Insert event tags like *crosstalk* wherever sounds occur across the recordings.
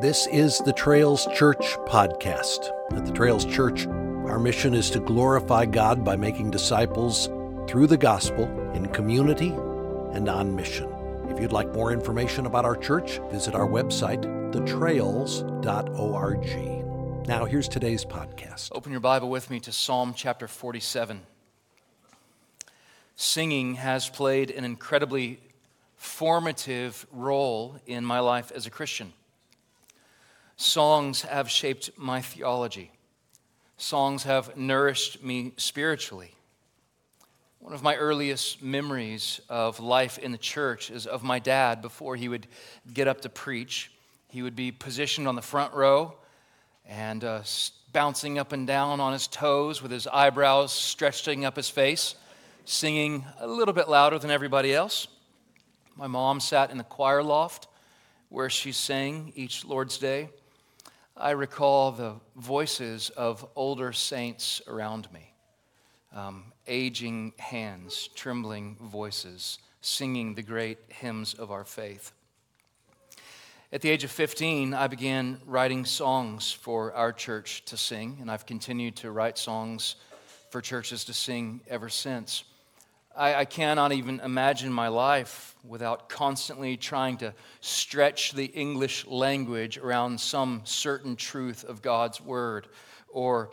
This is the Trails Church podcast. At the Trails Church, our mission is to glorify God by making disciples through the gospel in community and on mission. If you'd like more information about our church, visit our website, thetrails.org. Now, here's today's podcast. Open your Bible with me to Psalm chapter 47. Singing has played an incredibly formative role in my life as a Christian. Songs have shaped my theology. Songs have nourished me spiritually. One of my earliest memories of life in the church is of my dad before he would get up to preach. He would be positioned on the front row and uh, bouncing up and down on his toes with his eyebrows stretching up his face, singing a little bit louder than everybody else. My mom sat in the choir loft where she sang each Lord's Day. I recall the voices of older saints around me, um, aging hands, trembling voices, singing the great hymns of our faith. At the age of 15, I began writing songs for our church to sing, and I've continued to write songs for churches to sing ever since. I, I, cannot even imagine my life without constantly trying to stretch the English language around some certain truth of God's word or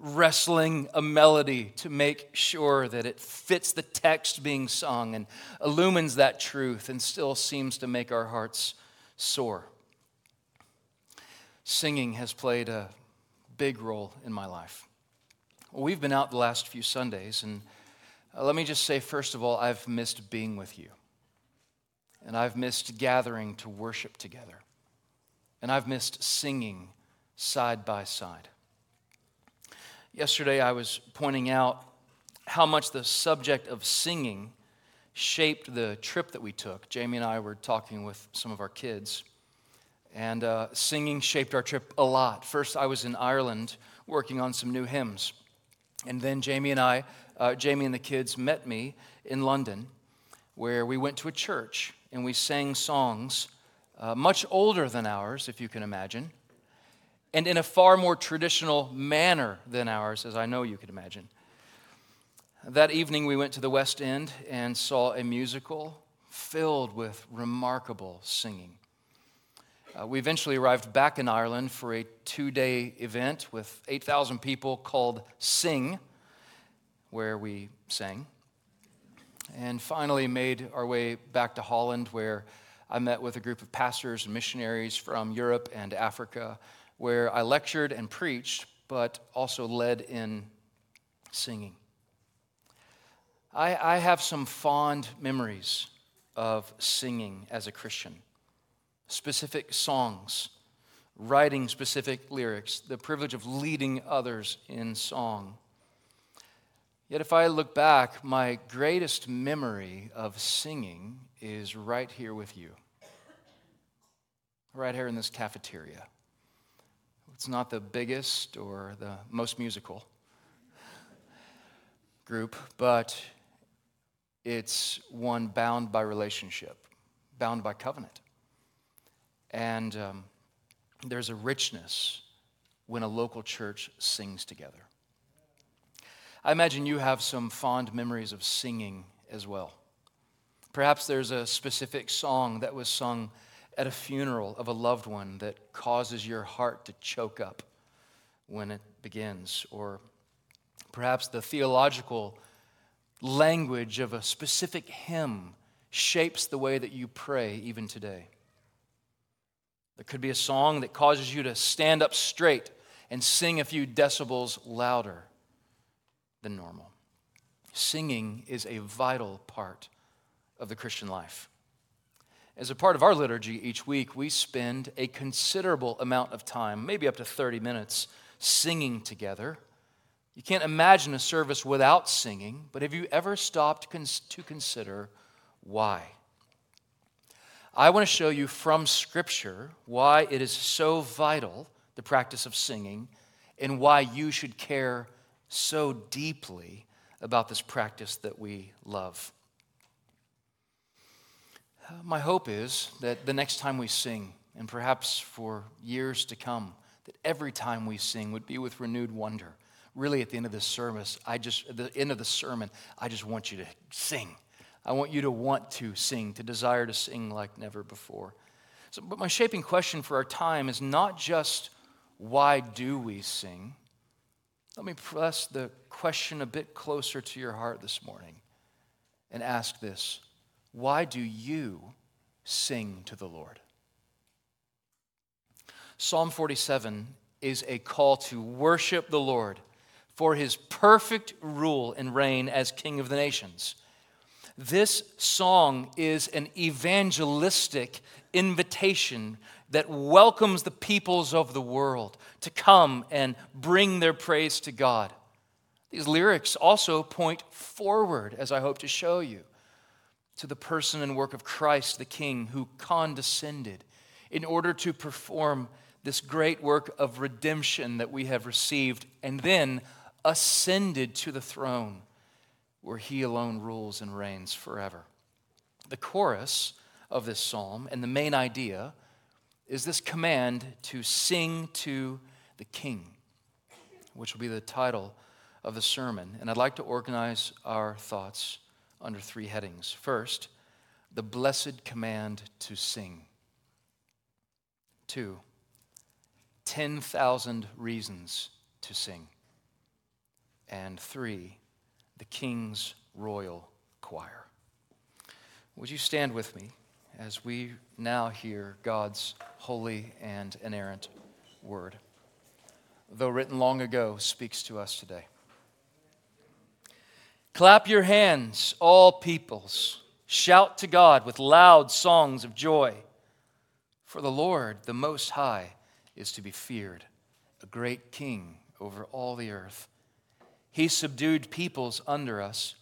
wrestling a melody to make sure that it fits the text being sung and illumines that truth and still seems to make our hearts soar. Singing has played a big role in my life. We've been out the last few Sundays and uh, let me just say, first of all, I've missed being with you. And I've missed gathering to worship together. And I've missed singing side by side. Yesterday, I was pointing out how much the subject of singing shaped the trip that we took. Jamie and I were talking with some of our kids, and uh, singing shaped our trip a lot. First, I was in Ireland working on some new hymns. And then Jamie and I uh, Jamie and the kids met me in London, where we went to a church and we sang songs uh, much older than ours, if you can imagine, and in a far more traditional manner than ours, as I know you can imagine. That evening, we went to the West End and saw a musical filled with remarkable singing. Uh, we eventually arrived back in Ireland for a two day event with 8,000 people called Sing where we sang. And finally, made our way back to Holland, where I met with a group of pastors and missionaries from Europe and Africa, where I lectured and preached, but also led in singing. I, I have some fond memories of singing as a Christian, specific songs, writing specific lyrics, the privilege of leading others in song. Yet, if I look back, my greatest memory of singing is right here with you, right here in this cafeteria. It's not the biggest or the most musical group, but it's one bound by relationship, bound by covenant. And um, there's a richness when a local church sings together. I imagine you have some fond memories of singing as well. Perhaps there's a specific song that was sung at a funeral of a loved one that causes your heart to choke up when it begins. Or perhaps the theological language of a specific hymn shapes the way that you pray even today. There could be a song that causes you to stand up straight and sing a few decibels louder than normal. Singing is a vital part of the Christian life. As a part of our liturgy each week, we spend a considerable amount of time, maybe up to 30 minutes, singing together. You can't imagine a service without singing, but have you ever stopped to consider why? I want to show you from Scripture why it is so vital, the practice of singing, and why you should care so deeply about this practice that we love. My hope is that the next time we sing, and perhaps for years to come, that every time we sing would be with renewed wonder. Really, at the end of this service, I just at the end of the sermon, I just want you to sing. I want you to want to sing, to desire to sing like never before. So, but my shaping question for our time is not just why do we sing? Let me press the question a bit closer to your heart this morning and ask this Why do you sing to the Lord? Psalm 47 is a call to worship the Lord for his perfect rule and reign as King of the nations. This song is an evangelistic invitation that welcomes the peoples of the world to come and bring their praise to God. These lyrics also point forward, as I hope to show you, to the person and work of Christ the King who condescended in order to perform this great work of redemption that we have received and then ascended to the throne where he alone rules and reigns forever. The chorus of this psalm and the main idea is this command to sing to the king, which will be the title of the sermon. And I'd like to organize our thoughts under three headings. First, the blessed command to sing. Two, 10,000 reasons to sing. And three, the king's royal choir. Would you stand with me as we now hear God's holy and inerrant word? Though written long ago, speaks to us today. Clap your hands, all peoples. Shout to God with loud songs of joy. For the Lord, the Most High, is to be feared, a great king over all the earth. He subdued peoples under us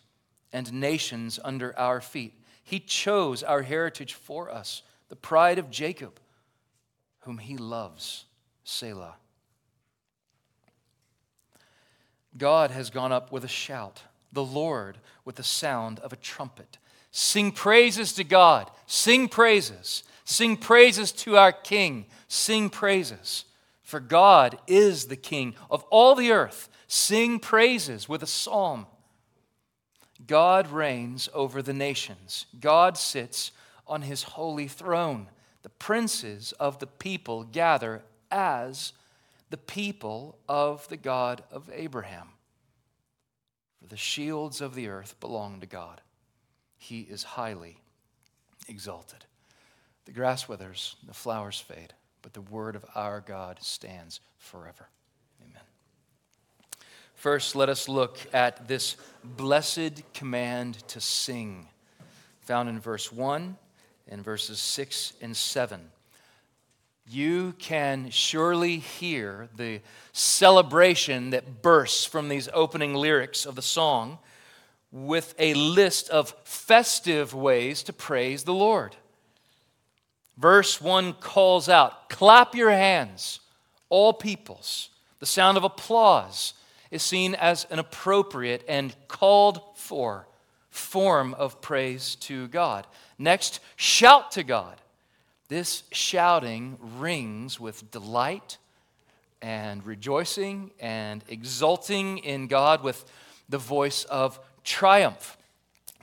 and nations under our feet. He chose our heritage for us, the pride of Jacob, whom he loves. Selah. God has gone up with a shout, the Lord with the sound of a trumpet. Sing praises to God. Sing praises. Sing praises to our King. Sing praises. For God is the King of all the earth. Sing praises with a psalm. God reigns over the nations. God sits on his holy throne. The princes of the people gather as the people of the God of Abraham. For the shields of the earth belong to God. He is highly exalted. The grass withers, the flowers fade, but the word of our God stands forever. First, let us look at this blessed command to sing, found in verse 1 and verses 6 and 7. You can surely hear the celebration that bursts from these opening lyrics of the song with a list of festive ways to praise the Lord. Verse 1 calls out, Clap your hands, all peoples. The sound of applause is seen as an appropriate and called for form of praise to God. Next, shout to God. This shouting rings with delight and rejoicing and exulting in God with the voice of triumph.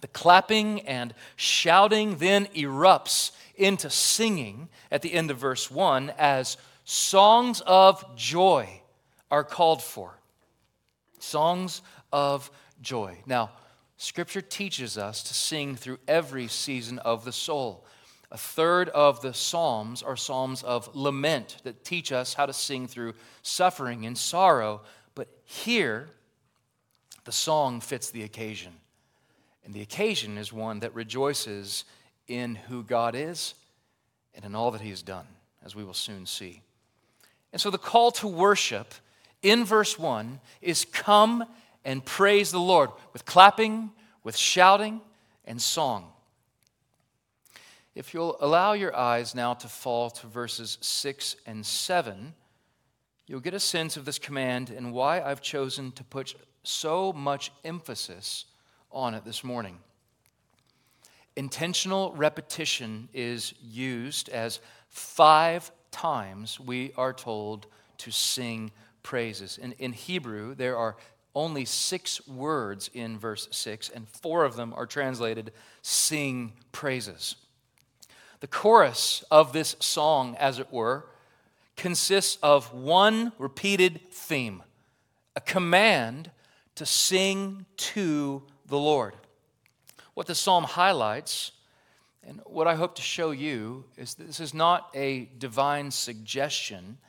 The clapping and shouting then erupts into singing at the end of verse 1 as songs of joy are called for. Songs of joy. Now, Scripture teaches us to sing through every season of the soul. A third of the Psalms are Psalms of lament that teach us how to sing through suffering and sorrow. But here, the song fits the occasion. And the occasion is one that rejoices in who God is and in all that He has done, as we will soon see. And so the call to worship in verse 1 is come and praise the Lord with clapping, with shouting, and song. If you'll allow your eyes now to fall to verses 6 and 7, you'll get a sense of this command and why I've chosen to put so much emphasis on it this morning. Intentional repetition is used as Five times we are told to sing praises. In, in Hebrew, there are only six words in verse 6, and four of them are translated sing praises. The chorus of this song, as it were, consists of one repeated theme, a command to sing to the Lord. What the psalm highlights, and what I hope to show you, is this is not a divine suggestion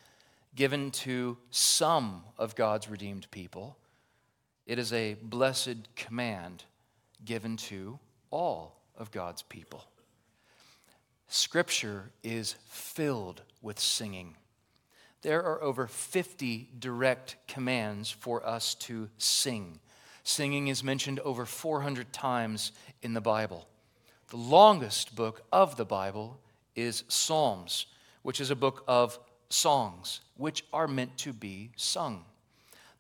given to some of God's redeemed people. It is a blessed command given to all of God's people. Scripture is filled with singing. There are over 50 direct commands for us to sing. Singing is mentioned over 400 times in the Bible. The longest book of the Bible is Psalms, which is a book of songs, which are meant to be sung.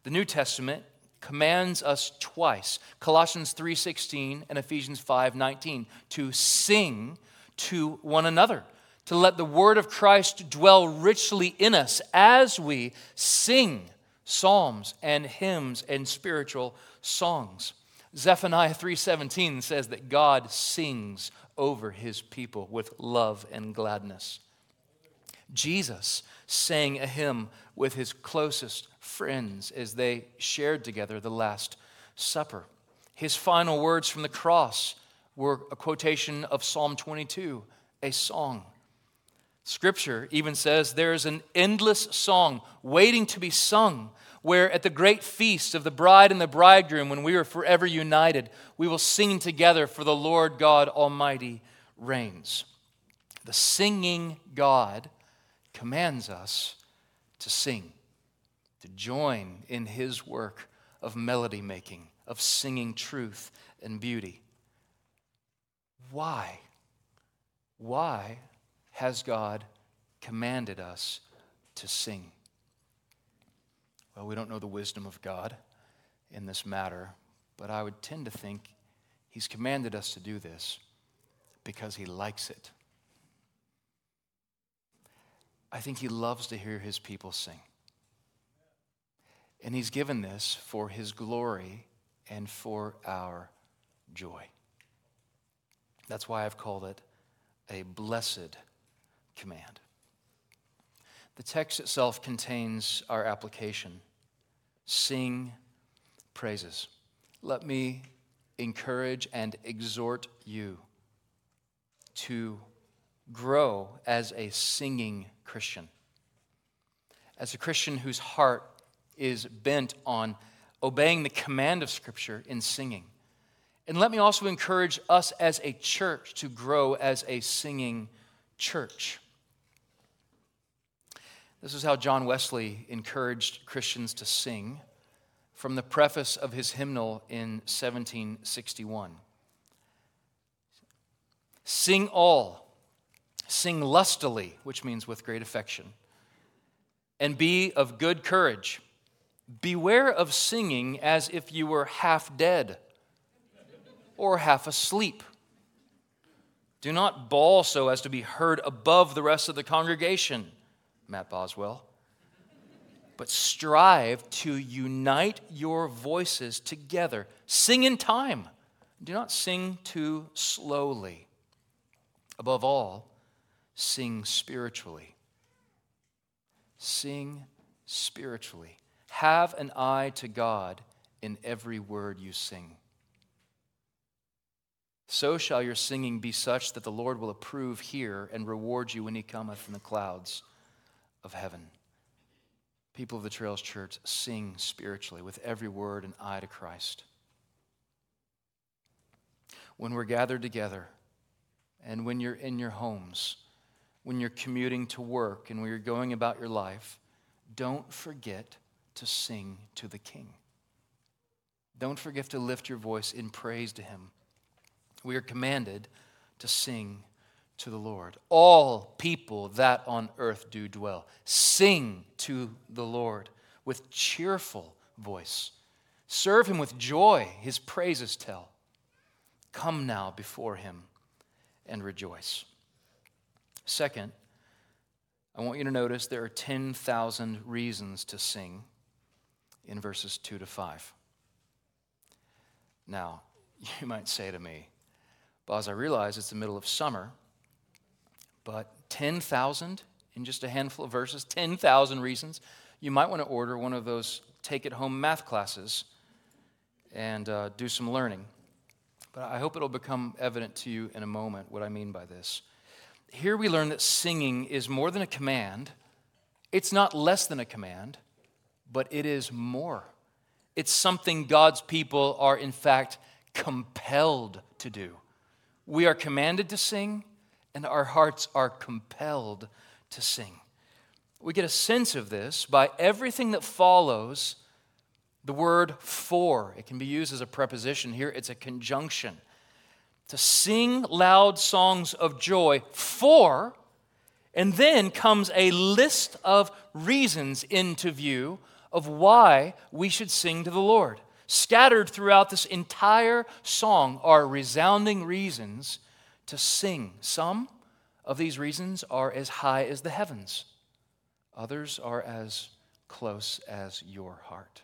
The New Testament commands us twice colossians 3.16 and ephesians 5.19 to sing to one another to let the word of christ dwell richly in us as we sing psalms and hymns and spiritual songs zephaniah 3.17 says that god sings over his people with love and gladness jesus sang a hymn with his closest friends as they shared together the Last Supper. His final words from the cross were a quotation of Psalm 22, a song. Scripture even says there is an endless song waiting to be sung, where at the great feast of the bride and the bridegroom, when we are forever united, we will sing together, for the Lord God Almighty reigns. The singing God commands us to sing, to join in his work of melody making, of singing truth and beauty. Why? Why has God commanded us to sing? Well, we don't know the wisdom of God in this matter, but I would tend to think He's commanded us to do this because He likes it. I think he loves to hear his people sing. And he's given this for his glory and for our joy. That's why I've called it a blessed command. The text itself contains our application sing praises. Let me encourage and exhort you to grow as a singing Christian. As a Christian whose heart is bent on obeying the command of Scripture in singing. And let me also encourage us as a church to grow as a singing church. This is how John Wesley encouraged Christians to sing from the preface of his hymnal in 1761. Sing all Sing lustily, which means with great affection, and be of good courage. Beware of singing as if you were half dead or half asleep. Do not bawl so as to be heard above the rest of the congregation, Matt Boswell, but strive to unite your voices together. Sing in time. Do not sing too slowly. Above all, sing spiritually. Sing spiritually. Have an eye to God in every word you sing. So shall your singing be such that the Lord will approve here and reward you when he cometh in the clouds of heaven. People of the Trails Church, sing spiritually with every word and eye to Christ. When we're gathered together and when you're in your homes, when you're commuting to work and when you're going about your life, don't forget to sing to the King. Don't forget to lift your voice in praise to Him. We are commanded to sing to the Lord. All people that on earth do dwell, sing to the Lord with cheerful voice. Serve Him with joy, His praises tell. Come now before Him and rejoice. Second, I want you to notice there are 10,000 reasons to sing in verses 2 to 5. Now, *laughs* you might say to me, Boz, I realize it's the middle of summer, but 10,000 in just a handful of verses, 10,000 reasons. You might want to order one of those take it home math classes and uh, do some learning. But I hope it'll become evident to you in a moment what I mean by this. Here we learn that singing is more than a command, it's not less than a command, but it is more. It's something God's people are, in fact, compelled to do. We are commanded to sing, and our hearts are compelled to sing. We get a sense of this by everything that follows the word for. It can be used as a preposition. Here it's a conjunction. To sing loud songs of joy for, and then comes a list of reasons into view of why we should sing to the Lord. Scattered throughout this entire song are resounding reasons to sing. Some of these reasons are as high as the heavens, others are as close as your heart.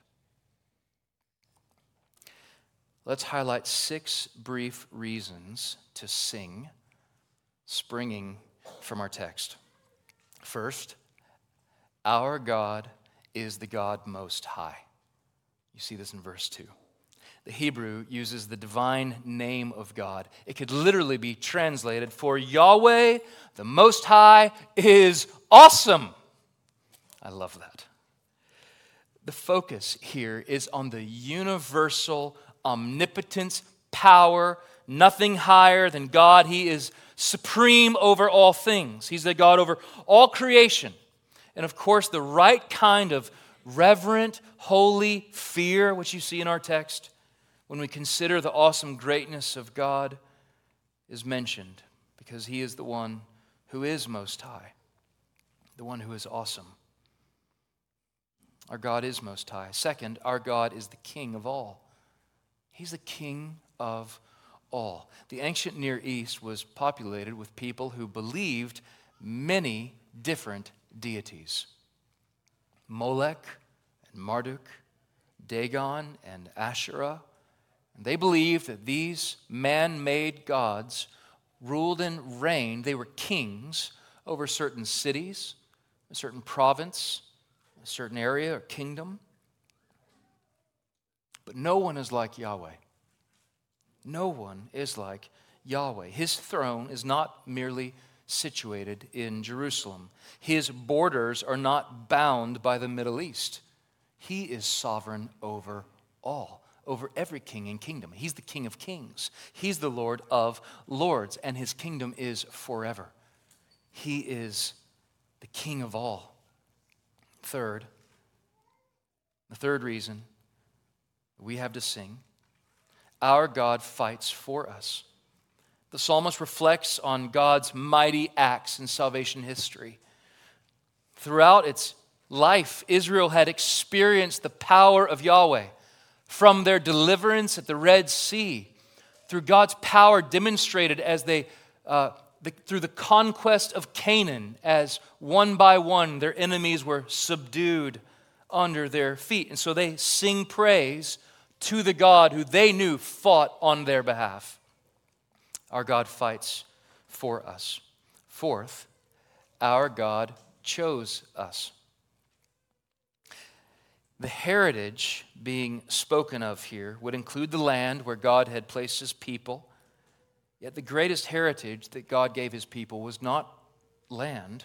Let's highlight six brief reasons to sing, springing from our text. First, our God is the God most high. You see this in verse 2. The Hebrew uses the divine name of God. It could literally be translated for Yahweh, the Most High, is awesome. I love that. The focus here is on the universal omnipotence, power, nothing higher than God. He is supreme over all things, He's the God over all creation. And of course, the right kind of reverent, holy fear, which you see in our text, when we consider the awesome greatness of God, is mentioned because He is the one who is most high, the one who is awesome. Our God is most high. Second, our God is the King of all. He's the king of all. The ancient Near East was populated with people who believed many different deities Molech and Marduk, Dagon and Asherah. And they believed that these man made gods ruled and reigned, they were kings over certain cities, a certain province, a certain area or kingdom. But no one is like Yahweh. No one is like Yahweh. His throne is not merely situated in Jerusalem, his borders are not bound by the Middle East. He is sovereign over all, over every king and kingdom. He's the King of kings, He's the Lord of lords, and His kingdom is forever. He is the King of all. Third, the third reason we have to sing. Our God fights for us. The psalmist reflects on God's mighty acts in salvation history. Throughout its life, Israel had experienced the power of Yahweh from their deliverance at the Red Sea, through God's power demonstrated as they, uh, the, through the conquest of Canaan, as one by one their enemies were subdued under their feet. And so they sing praise to the God who they knew fought on their behalf. Our God fights for us. Fourth, our God chose us. The heritage being spoken of here would include the land where God had placed his people. Yet the greatest heritage that God gave his people was not land,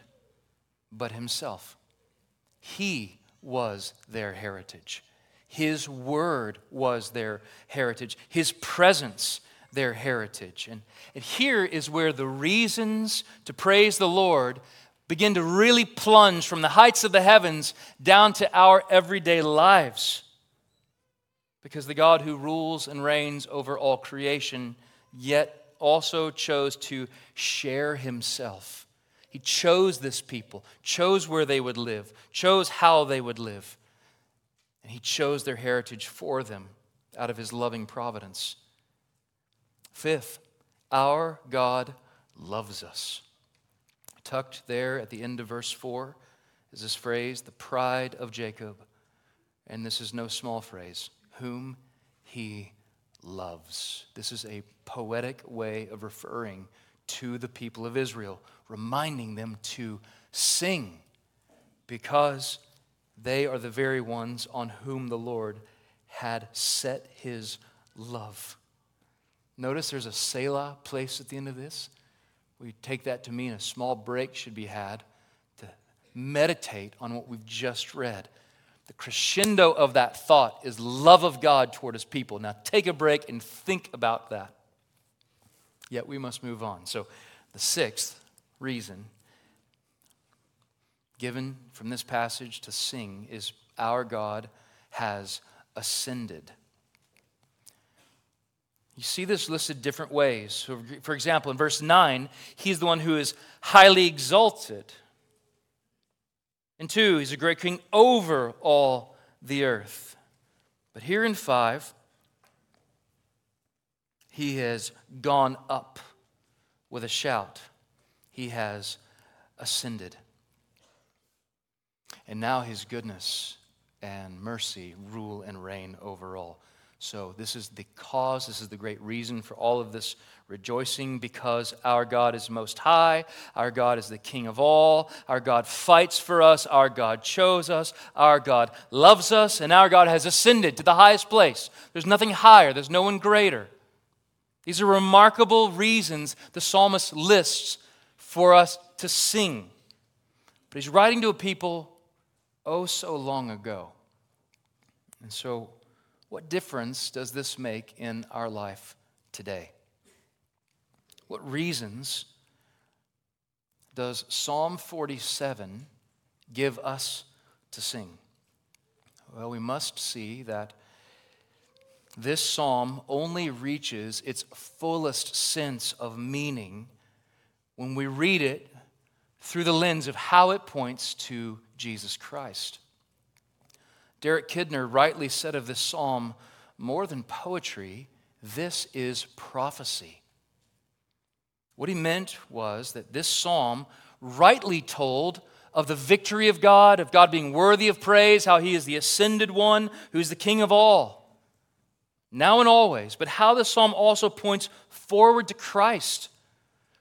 but himself. He was their heritage. His word was their heritage, His presence their heritage. And, and here is where the reasons to praise the Lord begin to really plunge from the heights of the heavens down to our everyday lives. Because the God who rules and reigns over all creation, yet also chose to share himself. He chose this people, chose where they would live, chose how they would live. And he chose their heritage for them out of his loving providence. Fifth, our God loves us. Tucked there at the end of verse 4 is this phrase, the pride of Jacob. And this is no small phrase, whom he loves. This is a poetic way of referring to the people of Israel, reminding them to sing because they are the very ones on whom the Lord had set his love. Notice there's a Selah place at the end of this. We take that to mean a small break should be had to meditate on what we've just read. The crescendo of that thought is love of God toward his people. Now take a break and think about that. Yet we must move on. So, the sixth reason given from this passage to sing is our God has ascended. You see this listed different ways. So for example, in verse 9, he's the one who is highly exalted. And 2, he's a great king over all the earth. But here in 5, he has gone up with a shout. He has ascended. And now his goodness and mercy rule and reign over all. So, this is the cause, this is the great reason for all of this rejoicing because our God is most high, our God is the King of all, our God fights for us, our God chose us, our God loves us, and our God has ascended to the highest place. There's nothing higher, there's no one greater. These are remarkable reasons the psalmist lists for us to sing. But he's writing to a people oh so long ago. And so, what difference does this make in our life today? What reasons does Psalm 47 give us to sing? Well, we must see that this psalm only reaches its fullest sense of meaning when we read it through the lens of how it points to Jesus Christ. Derek Kidner rightly said of this psalm more than poetry, this is prophecy. What he meant was that this psalm rightly told of the victory of God, of God being worthy of praise, how he is the ascended one who's the king of all, now and always. But how the psalm also points forward to Christ,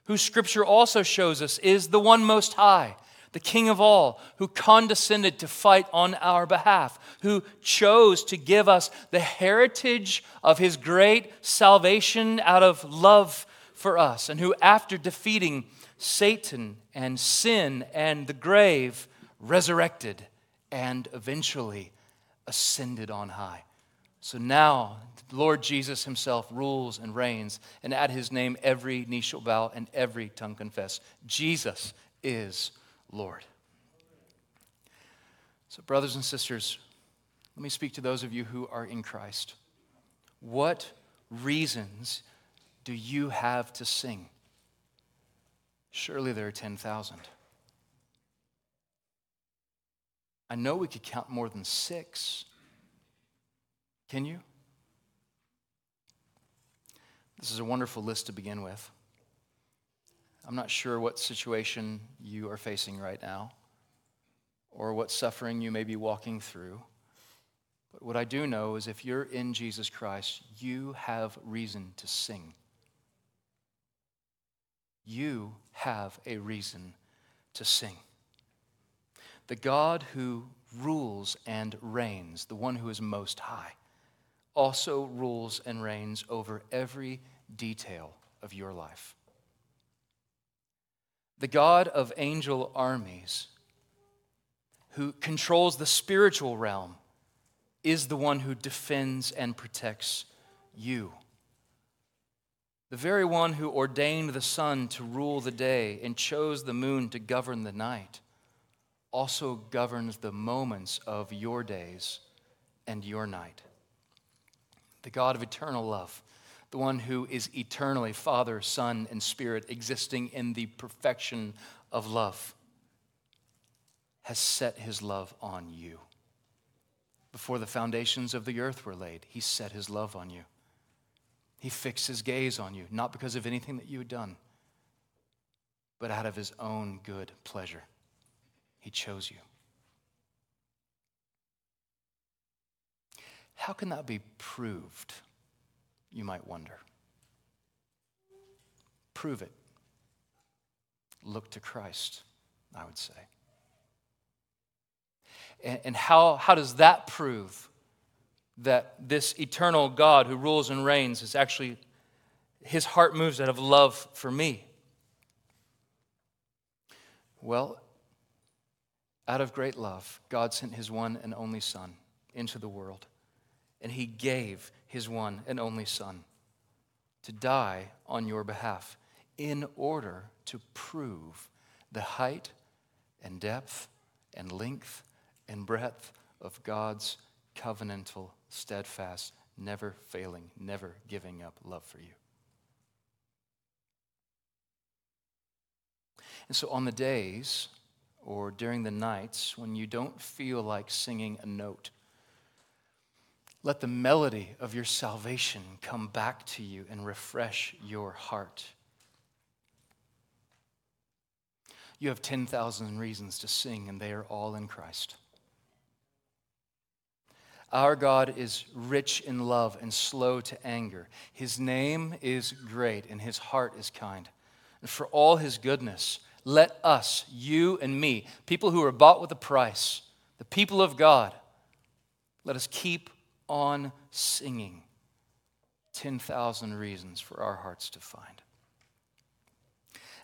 who scripture also shows us is the one most high, the King of all, who condescended to fight on our behalf, who chose to give us the heritage of his great salvation out of love for us, and who, after defeating Satan and sin and the grave, resurrected and eventually ascended on high. So now, Lord Jesus himself rules and reigns, and at his name every knee shall bow and every tongue confess Jesus is Lord. So, brothers and sisters, let me speak to those of you who are in Christ. What reasons do you have to sing? Surely there are 10,000. I know we could count more than six. Can you? This is a wonderful list to begin with. I'm not sure what situation you are facing right now or what suffering you may be walking through. But what I do know is if you're in Jesus Christ, you have reason to sing. You have a reason to sing. The God who rules and reigns, the one who is most high, also rules and reigns over every detail of your life the God of angel armies, who controls the spiritual realm, is the one who defends and protects you. The very one who ordained the sun to rule the day and chose the moon to govern the night also governs the moments of your days and your night. The God of eternal love the one who is eternally Father, Son, and Spirit, existing in the perfection of love, has set his love on you. Before the foundations of the earth were laid, he set his love on you. He fixed his gaze on you, not because of anything that you had done, but out of his own good pleasure. He chose you. How can that be proved? You might wonder. Prove it. Look to Christ, I would say. And, and how, how does that prove that this eternal God who rules and reigns is actually, his heart moves out of love for me? Well, out of great love, God sent his one and only Son into the world, and he gave his one and only Son to die on your behalf in order to prove the height and depth and length and breadth of God's covenantal, steadfast, never failing, never giving up love for you. And so on the days or during the nights when you don't feel like singing a note, let the melody of your salvation come back to you and refresh your heart. You have 10,000 reasons to sing, and they are all in Christ. Our God is rich in love and slow to anger. His name is great, and his heart is kind. And for all his goodness, let us, you and me, people who are bought with a price, the people of God, let us keep on singing 10,000 reasons for our hearts to find.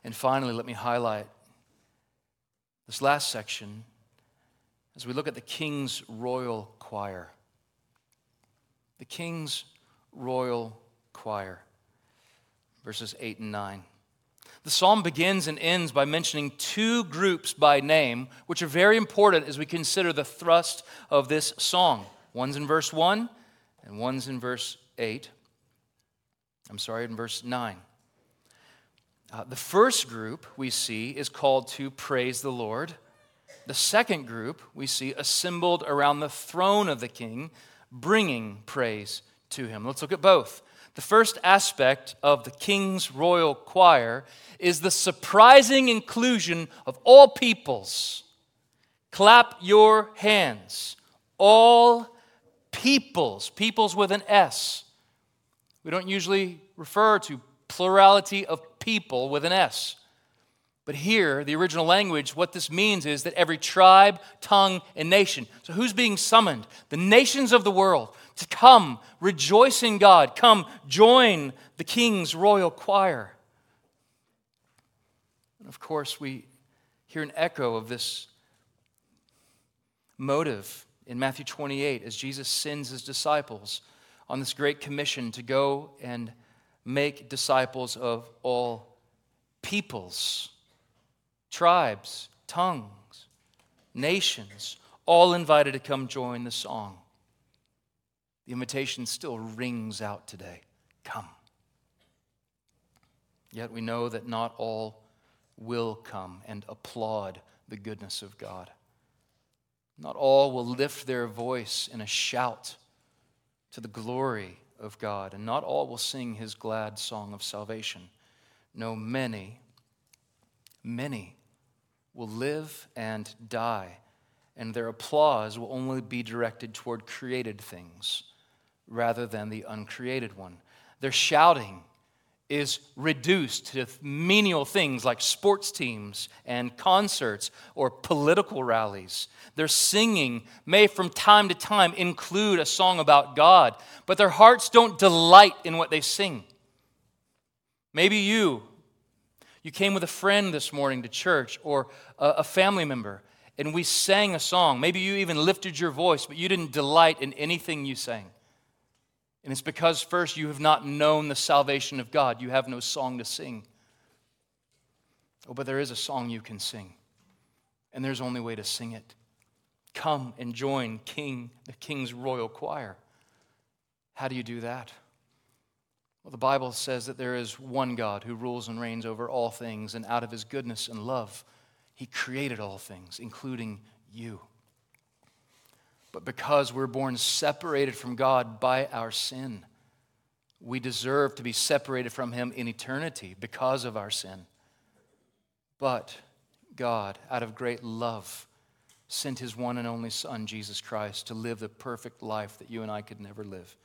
And finally, let me highlight this last section as we look at the King's Royal Choir. The King's Royal Choir, verses 8 and 9. The psalm begins and ends by mentioning two groups by name, which are very important as we consider the thrust of this song. One's in verse 1 and one's in verse 8. I'm sorry, in verse 9. Uh, the first group we see is called to praise the Lord. The second group we see assembled around the throne of the king, bringing praise to him. Let's look at both. The first aspect of the king's royal choir is the surprising inclusion of all peoples. Clap your hands. All peoples, peoples with an S. We don't usually refer to plurality of people with an S. But here, the original language, what this means is that every tribe, tongue, and nation. So, who's being summoned? The nations of the world to come rejoice in God, come join the king's royal choir. And of course, we hear an echo of this motive in Matthew 28 as Jesus sends his disciples on this great commission to go and make disciples of all peoples, tribes, tongues, nations, all invited to come join the song. The invitation still rings out today come. Yet we know that not all will come and applaud the goodness of God. Not all will lift their voice in a shout to the glory of God, and not all will sing his glad song of salvation. No, many, many will live and die, and their applause will only be directed toward created things rather than the uncreated one. Their shouting is reduced to menial things like sports teams and concerts or political rallies. Their singing may from time to time include a song about God, but their hearts don't delight in what they sing. Maybe you you came with a friend this morning to church or a family member and we sang a song. Maybe you even lifted your voice, but you didn't delight in anything you sang. And it's because, first, you have not known the salvation of God. You have no song to sing. Oh, but there is a song you can sing, and there's only way to sing it. Come and join King, the King's royal choir. How do you do that? Well, the Bible says that there is one God who rules and reigns over all things, and out of his goodness and love, he created all things, including you. But because we're born separated from God by our sin, we deserve to be separated from Him in eternity because of our sin. But God, out of great love, sent his one and only Son, Jesus Christ, to live the perfect life that you and I could never live,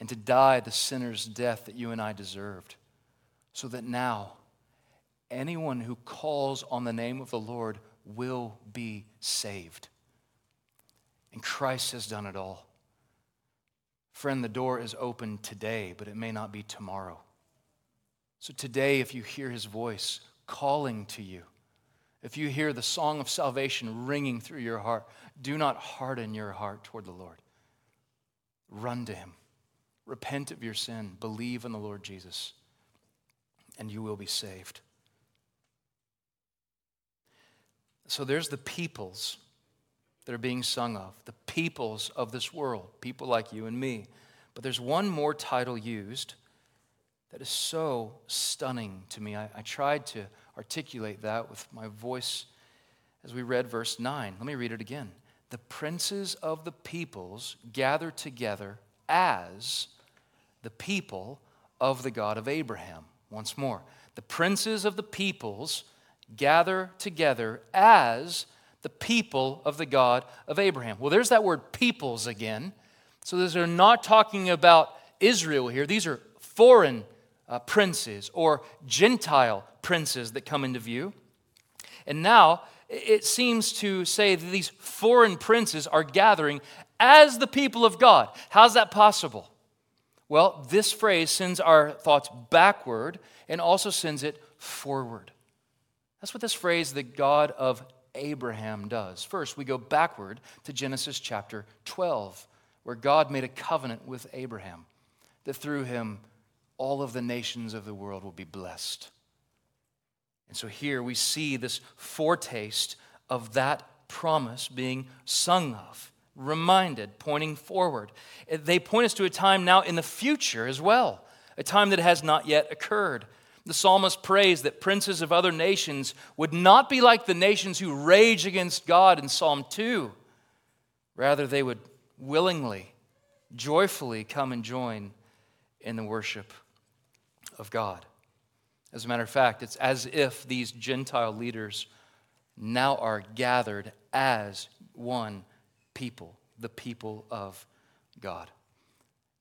and to die the sinner's death that you and I deserved, so that now anyone who calls on the name of the Lord will be saved. And Christ has done it all. Friend, the door is open today, but it may not be tomorrow. So today, if you hear his voice calling to you, if you hear the song of salvation ringing through your heart, do not harden your heart toward the Lord. Run to Him. Repent of your sin. Believe in the Lord Jesus, and you will be saved. So there's the peoples that are being sung of, the peoples of this world, people like you and me. But there's one more title used that is so stunning to me. I, I tried to articulate that with my voice as we read verse 9. Let me read it again. The princes of the peoples gather together as the people of the God of Abraham. Once more. The princes of the peoples gather together as the people of the God of Abraham. Well, there's that word peoples again. So these are not talking about Israel here. These are foreign uh, princes or Gentile princes that come into view. And now it seems to say that these foreign princes are gathering as the people of God. How's that possible? Well, this phrase sends our thoughts backward and also sends it forward. That's what this phrase, the God of Abraham, does. First, we go backward to Genesis chapter 12, where God made a covenant with Abraham that through him all of the nations of the world will be blessed. And so here we see this foretaste of that promise being sung of, reminded, pointing forward. They point us to a time now in the future as well, a time that has not yet occurred. The psalmist prays that princes of other nations would not be like the nations who rage against God in Psalm 2. Rather, they would willingly, joyfully come and join in the worship of God. As a matter of fact, it's as if these Gentile leaders now are gathered as one people, the people of God.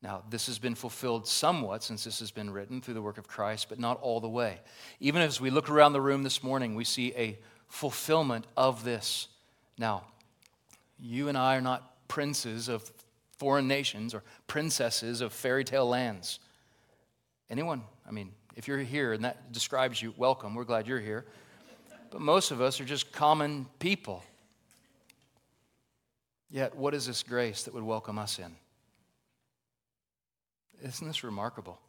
Now, this has been fulfilled somewhat since this has been written through the work of Christ, but not all the way. Even as we look around the room this morning, we see a fulfillment of this. Now, you and I are not princes of foreign nations or princesses of fairy tale lands. Anyone, I mean, if you're here and that describes you, welcome. We're glad you're here. But most of us are just common people. Yet, what is this grace that would welcome us in? Isn't this remarkable?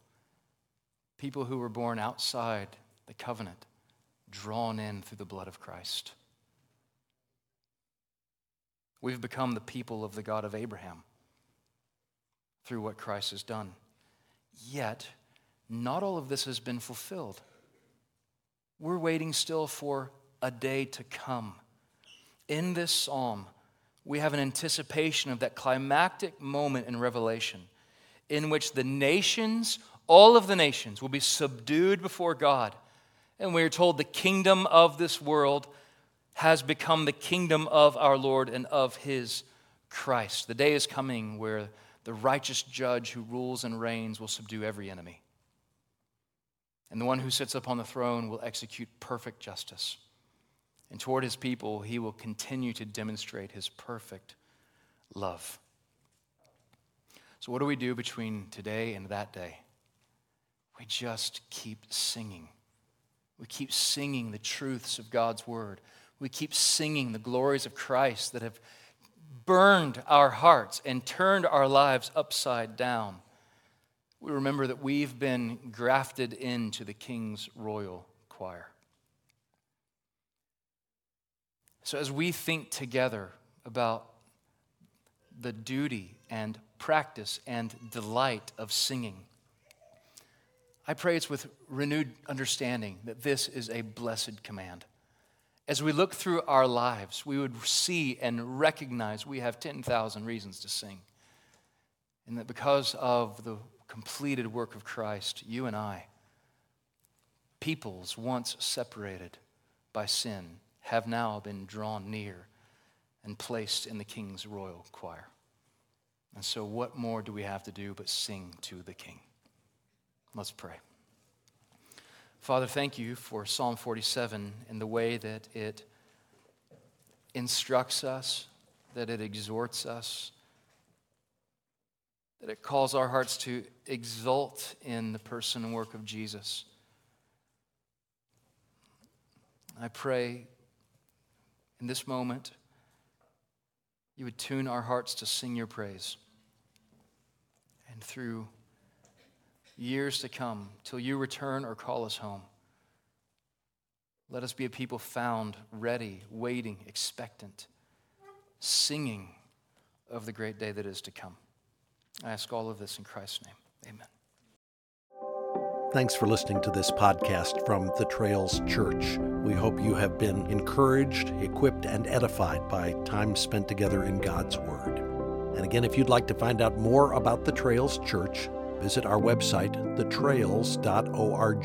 People who were born outside the covenant, drawn in through the blood of Christ. We've become the people of the God of Abraham through what Christ has done. Yet, not all of this has been fulfilled. We're waiting still for a day to come. In this psalm, we have an anticipation of that climactic moment in Revelation in which the nations, all of the nations, will be subdued before God. And we are told the kingdom of this world has become the kingdom of our Lord and of his Christ. The day is coming where the righteous judge who rules and reigns will subdue every enemy. And the one who sits upon the throne will execute perfect justice. And toward his people, he will continue to demonstrate his perfect love. So, what do we do between today and that day? We just keep singing. We keep singing the truths of God's word. We keep singing the glories of Christ that have burned our hearts and turned our lives upside down we remember that we've been grafted into the King's royal choir. So, as we think together about the duty and practice and delight of singing, I pray it's with renewed understanding that this is a blessed command. As we look through our lives, we would see and recognize we have 10,000 reasons to sing. And that because of the completed work of Christ, you and I, peoples once separated, by sin have now been drawn near and placed in the king's royal choir. And so, what more do we have to do but sing to the king? Let's pray. Father, thank you for Psalm 47 and the way that it instructs us, that it exhorts us, that it calls our hearts to exult in the person and work of Jesus. I pray in this moment you would tune our hearts to sing your praise. And through years to come, till you return or call us home, let us be a people found ready, waiting, expectant, singing of the great day that is to come. I ask all of this in Christ's name. Amen. Thanks for listening to this podcast from the Trails Church. We hope you have been encouraged, equipped, and edified by time spent together in God's Word. And again, if you'd like to find out more about the Trails Church, visit our website, thetrails.org.